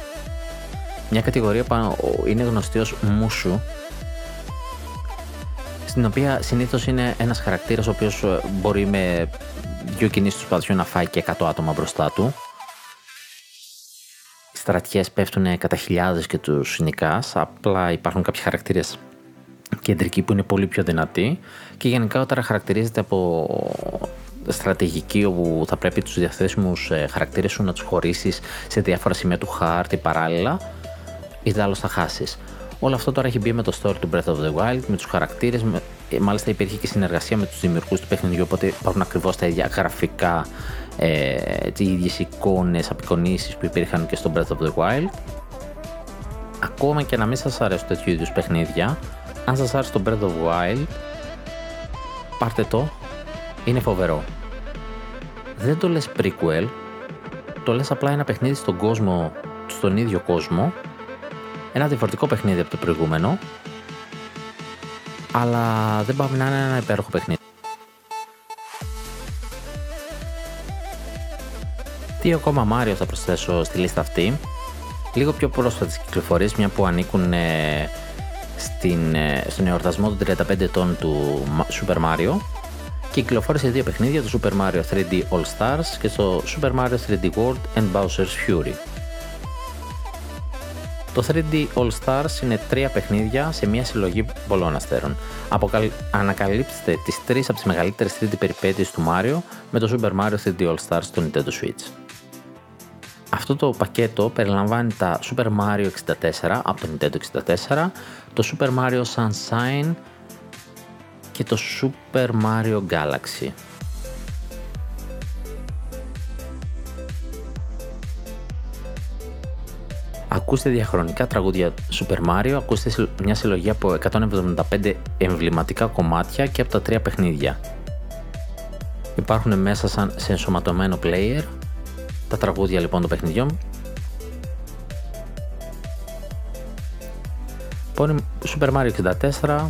μια κατηγορία που είναι γνωστή ως Μουσου, στην οποία συνήθως είναι ένας χαρακτήρας ο οποίος ε, μπορεί με δύο κινήσεις του σπαθιού να φάει και 100 άτομα μπροστά του. Οι στρατιές πέφτουν κατά χιλιάδες και τους νικάς, απλά υπάρχουν κάποιοι χαρακτήρες κεντρική που είναι πολύ πιο δυνατή και γενικά χαρακτηρίζεται από στρατηγική όπου θα πρέπει τους διαθέσιμους ε, χαρακτήρες σου να τους χωρίσεις σε διάφορα σημεία του χάρτη παράλληλα ή άλλως θα χάσεις. Όλο αυτό τώρα έχει μπει με το story του Breath of the Wild, με τους χαρακτήρες, με... Ε, μάλιστα υπήρχε και συνεργασία με τους δημιουργούς του παιχνιδιού, οπότε υπάρχουν ακριβώς τα ίδια γραφικά, ε, τις ίδιες εικόνες, απεικονίσεις που υπήρχαν και στο Breath of the Wild. Ακόμα και να μην σας αρέσουν τέτοιου είδους παιχνίδια, αν σας άρεσε το Breath of Wild, πάρτε το, είναι φοβερό. Δεν το λες prequel, το λες απλά ένα παιχνίδι στον κόσμο, στον ίδιο κόσμο, ένα διαφορετικό παιχνίδι από το προηγούμενο, αλλά δεν πάει να είναι ένα υπέροχο παιχνίδι. Τι ακόμα Μάριο θα προσθέσω στη λίστα αυτή, λίγο πιο πρόσφατες κυκλοφορίες, μια που ανήκουν ε, στην, ε, στον εορτασμό των 35 ετών του Super Mario και κυκλοφόρησε δύο παιχνίδια, το Super Mario 3D All Stars και το Super Mario 3D World and Bowser's Fury. Το 3D All Stars είναι τρία παιχνίδια σε μια συλλογή πολλών αστέρων. Αποκαλ... Ανακαλύψτε τις τρεις από τις μεγαλύτερες 3D περιπέτειες του Mario με το Super Mario 3D All Stars στο Nintendo Switch. Αυτό το πακέτο περιλαμβάνει τα Super Mario 64 από το Nintendo 64, το Super Mario Sunshine και το Super Mario Galaxy. Ακούστε διαχρονικά τραγούδια Super Mario, ακούστε μια συλλογή από 175 εμβληματικά κομμάτια και από τα τρία παιχνίδια. Υπάρχουν μέσα σαν σε ενσωματωμένο player, τα τραγούδια λοιπόν των παιχνιδιών. Λοιπόν, Super Mario 64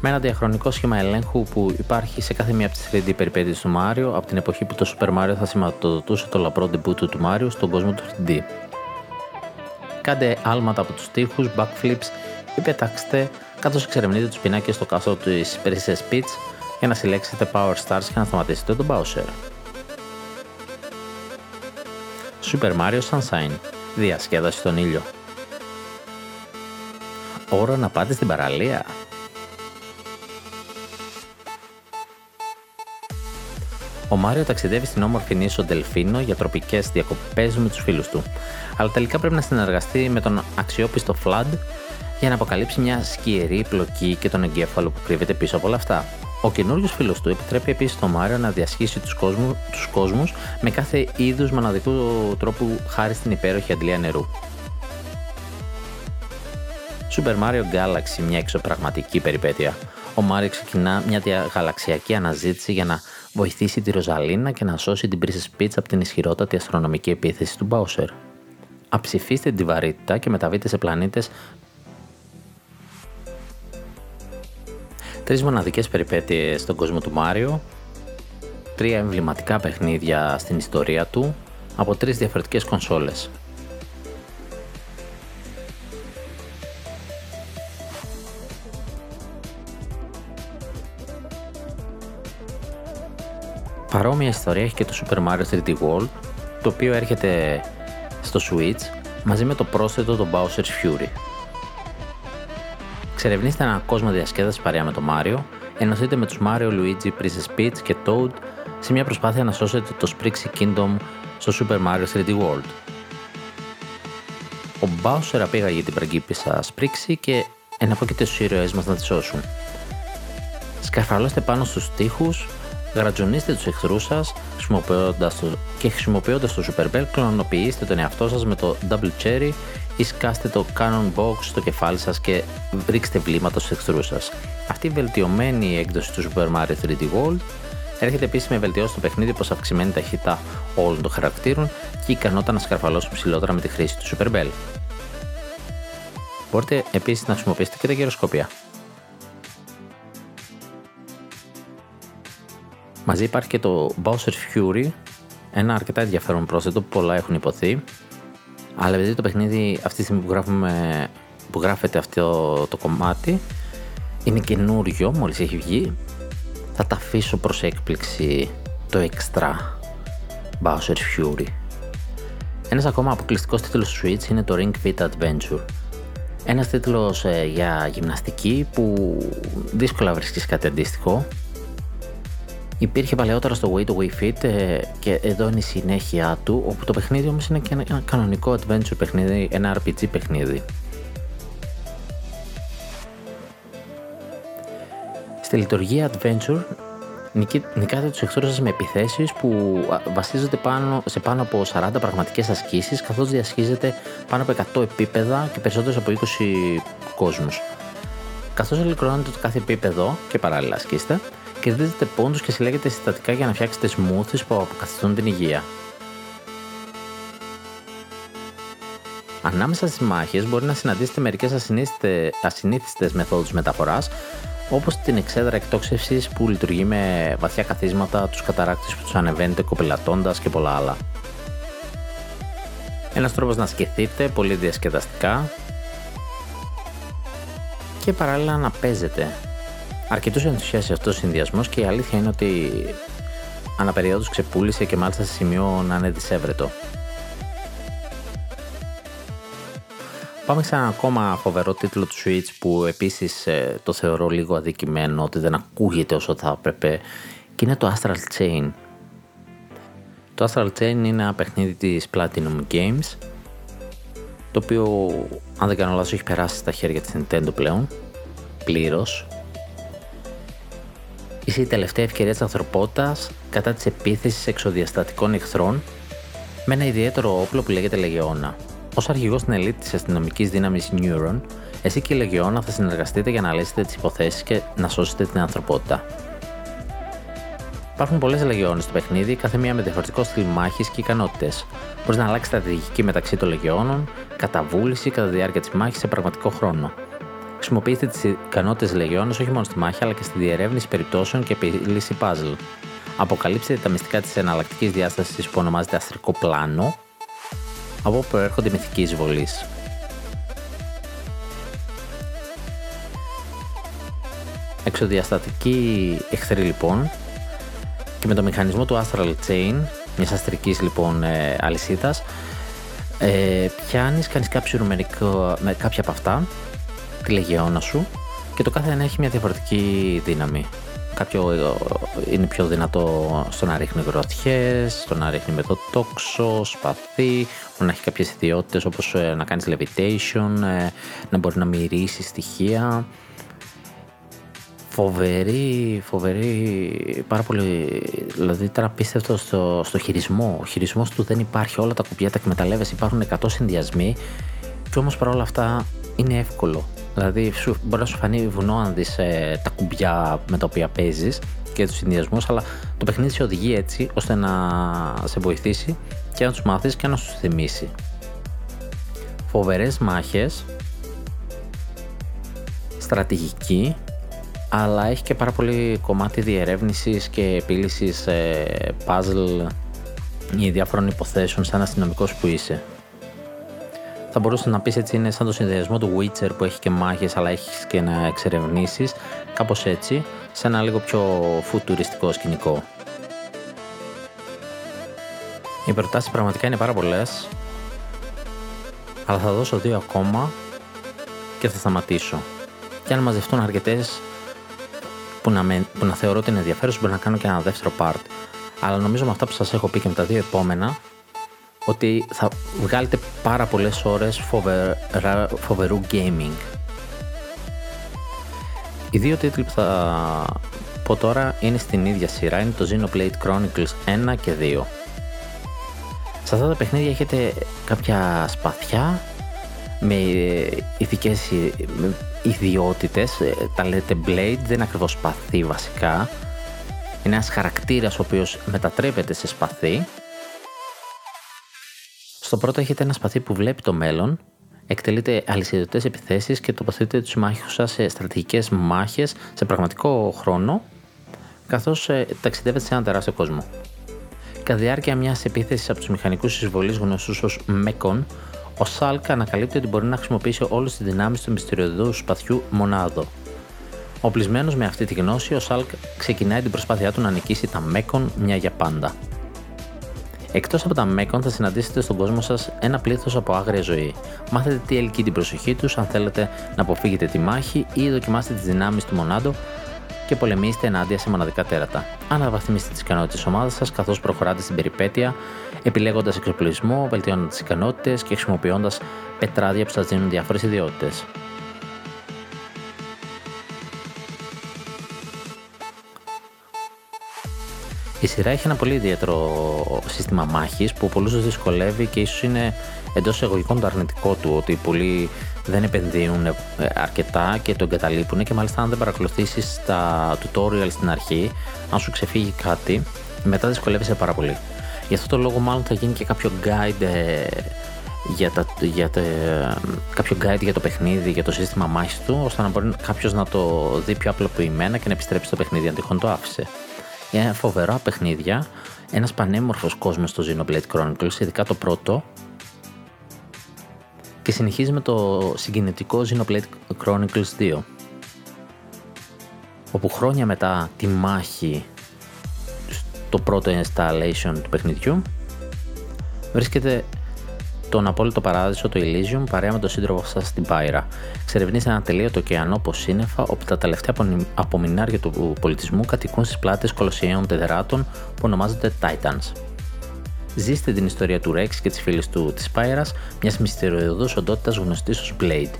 με ένα διαχρονικό σχήμα ελέγχου που υπάρχει σε κάθε μία από τις 3D περιπέτειες του Mario από την εποχή που το Super Mario θα σηματοδοτούσε το λαπρό debut του Mario στον κόσμο του 3D. Κάντε άλματα από τους τοίχους, backflips ή πετάξτε καθώς εξερευνείτε τους πινάκες στο κάστρο της Princess Peach για να συλλέξετε Power Stars και να σταματήσετε τον Bowser. Super Mario Sunshine. Διασκέδαση στον ήλιο. Ώρα να πάτε στην παραλία. Ο Μάριο ταξιδεύει στην όμορφη νήσο Ντελφίνο για τροπικές διακοπές με τους φίλους του. Αλλά τελικά πρέπει να συνεργαστεί με τον αξιόπιστο Flood για να αποκαλύψει μια σκιερή πλοκή και τον εγκέφαλο που κρύβεται πίσω από όλα αυτά. Ο καινούριο φίλος του επιτρέπει επίσης τον Μάριο να διασχίσει τους κόσμου, τους κόσμους με κάθε είδους μοναδικού τρόπου χάρη στην υπέροχη αντλία νερού. Super Mario Galaxy, μια εξωπραγματική περιπέτεια. Ο Μάριο ξεκινά μια διαγαλαξιακή αναζήτηση για να βοηθήσει τη Ροζαλίνα και να σώσει την Princess Peach από την ισχυρότατη αστρονομική επίθεση του Bowser. αψηφίστε την βαρύτητα και μεταβείτε σε πλανήτες Τρεις μοναδικές περιπέτειες στον κόσμο του Μάριο, τρία εμβληματικά παιχνίδια στην ιστορία του από τρεις διαφορετικές κονσόλες. Παρόμοια ιστορία έχει και το Super Mario 3D World, το οποίο έρχεται στο Switch μαζί με το πρόσθετο το Bowser's Fury. Ξερευνήστε ένα κόσμο διασκέδασης παρέα με το Mario, ενωθείτε με τους Mario, Luigi, Princess Peach και Toad σε μια προσπάθεια να σώσετε το Sprixie Kingdom στο Super Mario 3D World. Ο Bowser απήγαγε την πραγκίπισσα Sprixie και εναπόκειται στους ήρωές μας να τη σώσουν. Σκαρφαλώστε πάνω στους τοίχους Γρατζονίστε τους εχθρούς σας και χρησιμοποιώντας το Super Bell, κλωνοποιήστε τον εαυτό σας με το Double Cherry ή σκάστε το Cannon Box στο κεφάλι σας και ρίξτε βλήματα στους εχθρούς σας. Αυτή η βελτιωμένη έκδοση του Super Mario 3D World έρχεται επίσης με βελτιώσεις στο παιχνίδι όπω αυξημένη ταχύτητα όλων των χαρακτήρων και ικανότητα να σκαρφαλώσουν ψηλότερα με τη χρήση του Super Bell. Μπορείτε επίσης να χρησιμοποιήσετε και τα γυροσκόπια. Μαζί υπάρχει και το Bowser's Fury, ένα αρκετά ενδιαφέρον πρόσθετο που πολλά έχουν υποθεί. Αλλά επειδή το παιχνίδι αυτή τη στιγμή που, γράφουμε, που γράφεται αυτό το κομμάτι είναι καινούριο, μόλις έχει βγει, θα τα αφήσω προς έκπληξη το extra Bowser's Fury. Ένας ακόμα αποκλειστικός τίτλος Switch είναι το Ring Fit Adventure. Ένας τίτλος ε, για γυμναστική που δύσκολα βρίσκεις κάτι αντίστοιχο Υπήρχε παλαιότερα στο Way to Way Fit ε, και εδώ είναι η συνέχεια του, όπου το παιχνίδι όμως είναι και ένα κανονικό adventure παιχνίδι, ένα RPG παιχνίδι. Στη λειτουργία adventure νικάτε τους εχθρούς σας με επιθέσεις που βασίζονται πάνω, σε πάνω από 40 πραγματικές ασκήσεις καθώς διασχίζετε πάνω από 100 επίπεδα και περισσότερες από 20 κόσμους. Καθώς ολοκληρώνετε το κάθε επίπεδο και παράλληλα ασκήστε, κερδίζετε πόντους και συλλέγετε συστατικά για να φτιάξετε smoothies που αποκαθιστούν την υγεία. Ανάμεσα στις μάχες μπορεί να συναντήσετε μερικές ασυνήθιστες μεθόδους μεταφοράς όπως την εξέδρα εκτόξευσης που λειτουργεί με βαθιά καθίσματα, τους καταράκτες που τους ανεβαίνετε κοπελατώντας και πολλά άλλα. Ένας τρόπος να σκεφτείτε πολύ διασκεδαστικά και παράλληλα να παίζετε αρκετού ενθουσιάσει αυτός ο συνδυασμός και η αλήθεια είναι ότι αναπεριόδους ξεπούλησε και μάλιστα σε σημείο να είναι δυσέβρετο. Πάμε σε ένα ακόμα φοβερό τίτλο του Switch που επίσης ε, το θεωρώ λίγο αδικημένο ότι δεν ακούγεται όσο θα έπρεπε και είναι το Astral Chain. Το Astral Chain είναι ένα παιχνίδι της Platinum Games το οποίο αν δεν κάνω λάθος έχει περάσει στα χέρια της Nintendo πλέον πλήρως είσαι η τελευταία ευκαιρία της ανθρωπότητας κατά της επίθεσης εξοδιαστατικών εχθρών με ένα ιδιαίτερο όπλο που λέγεται Λεγεώνα. Ω αρχηγός στην ελίτ της αστυνομικής δύναμης Neuron, εσύ και η Λεγεώνα θα συνεργαστείτε για να λύσετε τις υποθέσεις και να σώσετε την ανθρωπότητα. Υπάρχουν πολλές λεγεώνες στο παιχνίδι, κάθε μία με διαφορετικό στυλ μάχης και ικανότητες. Μπορείς να αλλάξεις στρατηγική μεταξύ των λεγεώνων, καταβούληση κατά τη διάρκεια της μάχης σε πραγματικό χρόνο. Χρησιμοποιήστε τις ικανότητες Λεγιώνα όχι μόνο στη μάχη αλλά και στη διερεύνηση περιπτώσεων και επίλυση puzzle. Αποκαλύψτε τα μυστικά της εναλλακτικής διάστασης που ονομάζεται αστρικό πλάνο, από όπου προέρχονται μυθικοί εισβολή. Εξοδιαστατική εχθρή λοιπόν και με το μηχανισμό του Astral Chain, μιας αστρικής λοιπόν ε, αλυσίδας, ε, πιάνεις, κάνεις κάποιο νούμερικο με κάποια από αυτά τη λεγεώνα σου και το κάθε ένα έχει μια διαφορετική δύναμη. Κάποιο ε, είναι πιο δυνατό στο να ρίχνει γροθιές, στο να ρίχνει με το τόξο, σπαθί, να έχει κάποιες ιδιότητες όπως ε, να κάνεις levitation, ε, να μπορεί να μυρίσει στοιχεία. Φοβερή, φοβερή, πάρα πολύ, δηλαδή ήταν απίστευτο στο, στο χειρισμό. Ο χειρισμός του δεν υπάρχει, όλα τα κουμπιά τα εκμεταλλεύεσαι, υπάρχουν 100 συνδυασμοί και όμως παρόλα αυτά είναι εύκολο. Δηλαδή, σου, μπορεί να σου φανεί βουνό αν δεις ε, τα κουμπιά με τα οποία παίζεις και τους συνδυασμούς, αλλά το παιχνίδι σε οδηγεί έτσι ώστε να σε βοηθήσει και να τους μάθεις και να σου θυμίσει. φοβερές μάχες, στρατηγική, αλλά έχει και πάρα πολύ κομμάτι διερεύνησης και επίλυσης ε, puzzle ή διάφορων υποθέσεων σαν αστυνομικός που είσαι. Θα μπορούσες να πεις έτσι είναι σαν το συνδυασμό του Witcher που έχει και μάχες αλλά έχεις και να εξερευνήσεις, κάπως έτσι, σε ένα λίγο πιο φουτουριστικό σκηνικό. Οι προτάσεις πραγματικά είναι πάρα πολλές, αλλά θα δώσω δύο ακόμα και θα σταματήσω. Και αν μαζευτούν αρκετές που να, που να θεωρώ ότι είναι ενδιαφέρον, μπορεί να κάνω και ένα δεύτερο part. Αλλά νομίζω με αυτά που σας έχω πει και με τα δύο επόμενα, ότι θα βγάλετε πάρα πολλές ώρες φοβερού gaming. Οι δύο τίτλοι που θα πω τώρα είναι στην ίδια σειρά, είναι το Xenoblade Chronicles 1 και 2. Σε αυτά τα παιχνίδια έχετε κάποια σπαθιά με ηθικές ιδιότητες, ε, τα λέτε Blade, δεν είναι ακριβώς σπαθί βασικά. Είναι ένας χαρακτήρας ο οποίος μετατρέπεται σε σπαθί. Στο πρώτο έχετε ένα σπαθί που βλέπει το μέλλον, εκτελείτε αλυσιδωτές επιθέσεις και τοποθετείτε τους συμμάχους σας σε στρατηγικές μάχες σε πραγματικό χρόνο, καθώς ε, ταξιδεύετε σε έναν τεράστιο κόσμο. Κατά διάρκεια μιας επίθεσης από τους μηχανικούς εισβολής γνωστούς ως Μέκον, ο Σάλκ ανακαλύπτει ότι μπορεί να χρησιμοποιήσει όλες τις δυνάμεις του μυστηριωδού σπαθιού Μονάδο. Οπλισμένος με αυτή τη γνώση, ο Σάλκ ξεκινάει την προσπάθειά του να νικήσει τα Μέκον μια για πάντα. Εκτός από τα Μέκον, θα συναντήσετε στον κόσμο σας ένα πλήθος από άγρια ζωή. Μάθετε τι ελκύει την προσοχή τους αν θέλετε να αποφύγετε τη μάχη ή δοκιμάστε τις δυνάμεις του Μονάδο και πολεμήστε ενάντια σε μοναδικά τέρατα. Αναβαθμίστε τις ικανότητες της ομάδας σας καθώς προχωράτε στην περιπέτεια, επιλέγοντας εξοπλισμό, βελτιώνοντας τις ικανότητες και χρησιμοποιώντας πετράδια που σας δίνουν διάφορες ιδιότητες. Η σειρά έχει ένα πολύ ιδιαίτερο σύστημα μάχης που πολλούς δυσκολεύει και ίσως είναι εντός εγωγικών το αρνητικό του ότι πολλοί δεν επενδύουν ε, αρκετά και το εγκαταλείπουν και μάλιστα αν δεν παρακολουθήσεις τα tutorial στην αρχή, αν σου ξεφύγει κάτι, μετά δυσκολεύεσαι πάρα πολύ. Γι' αυτό το λόγο μάλλον θα γίνει και κάποιο guide ε, για, τα, για τα, κάποιο guide για το παιχνίδι, για το σύστημα μάχης του, ώστε να μπορεί κάποιος να το δει πιο απλοποιημένα και να επιστρέψει στο παιχνίδι αν τυχόν το άφησε. Είναι φοβερά παιχνίδια, ένας πανέμορφος κόσμος στο Xenoblade Chronicles, ειδικά το πρώτο, και συνεχίζει με το συγκινητικό Xenoblade Chronicles 2 όπου χρόνια μετά τη μάχη το πρώτο installation του παιχνιδιού βρίσκεται τον απόλυτο παράδεισο το Elysium παρέα με τον σύντροφο σας στην Πάιρα. Ξερευνήστε ένα τελείωτο ωκεανό από σύννεφα όπου τα τελευταία απομεινάρια του πολιτισμού κατοικούν στις πλάτες κολοσιαίων τεδεράτων που ονομάζονται Titans. Ζήστε την ιστορία του Rex και της φίλης του της Πάιρας, μιας μυστηριωδούς οντότητας γνωστής ως Blade,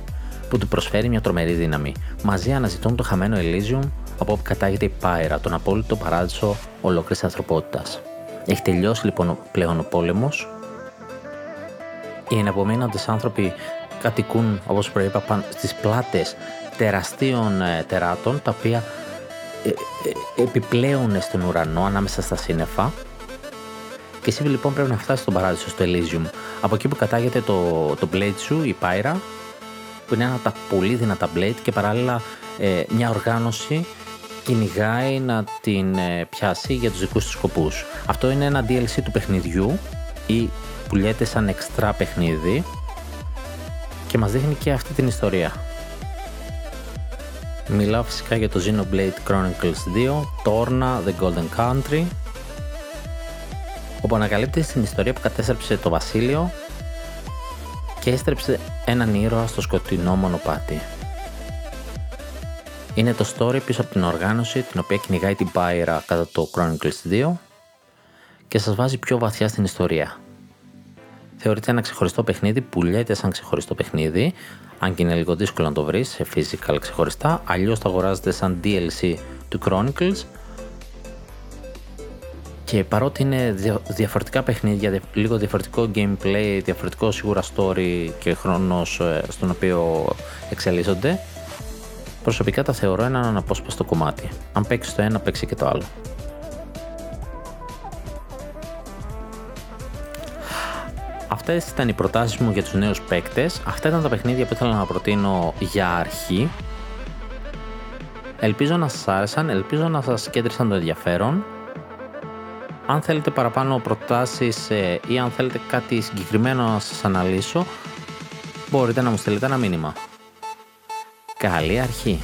που του προσφέρει μια τρομερή δύναμη. Μαζί αναζητούν το χαμένο Elysium από όπου κατάγεται η Πάιρα, τον απόλυτο παράδεισο ολόκληρης ανθρωπότητας. Έχει τελειώσει λοιπόν πλέον ο πόλεμος. Οι εναπομείνοντες άνθρωποι κατοικούν, όπως προείπα, στις πλάτες τεραστίων ε, τεράτων, τα οποία ε, ε, επιπλέουν στον ουρανό ανάμεσα στα σύννεφα και εσύ λοιπόν πρέπει να φτάσεις στον παράδεισο, στο Elysium. Από εκεί που κατάγεται το, το blade σου, η Pyra, που είναι ένα από τα πολύ δυνατά blade και παράλληλα ε, μια οργάνωση κυνηγάει να την ε, πιάσει για τους δικούς του σκοπούς. Αυτό είναι ένα DLC του παιχνιδιού ή πουλιέται σαν εξτρά παιχνίδι και μας δείχνει και αυτή την ιστορία. Μιλάω φυσικά για το Xenoblade Chronicles 2, Torna, The Golden Country όπου ανακαλύπτει την ιστορία που κατέστρεψε το βασίλειο και έστρεψε έναν ήρωα στο σκοτεινό μονοπάτι. Είναι το story πίσω από την οργάνωση την οποία κυνηγάει την Πάιρα κατά το Chronicles 2 και σας βάζει πιο βαθιά στην ιστορία. Θεωρείται ένα ξεχωριστό παιχνίδι που λέτε σαν ξεχωριστό παιχνίδι, αν και είναι λίγο δύσκολο να το βρεις σε physical ξεχωριστά, αλλιώς το αγοράζετε σαν DLC του Chronicles και παρότι είναι διαφορετικά παιχνίδια, λίγο διαφορετικό gameplay, διαφορετικό σίγουρα story και χρόνος ε, στον οποίο εξελίσσονται, προσωπικά τα θεωρώ έναν αναπόσπαστο κομμάτι. Αν παίξεις το ένα, παίξει και το άλλο. Αυτές ήταν οι προτάσεις μου για τους νέους παίκτες. Αυτά ήταν τα παιχνίδια που ήθελα να προτείνω για αρχή. Ελπίζω να σας άρεσαν, ελπίζω να σας κέντρισαν το ενδιαφέρον. Αν θέλετε παραπάνω προτάσεις ε, ή αν θέλετε κάτι συγκεκριμένο να σας αναλύσω, μπορείτε να μου στείλετε ένα μήνυμα. Καλή αρχή!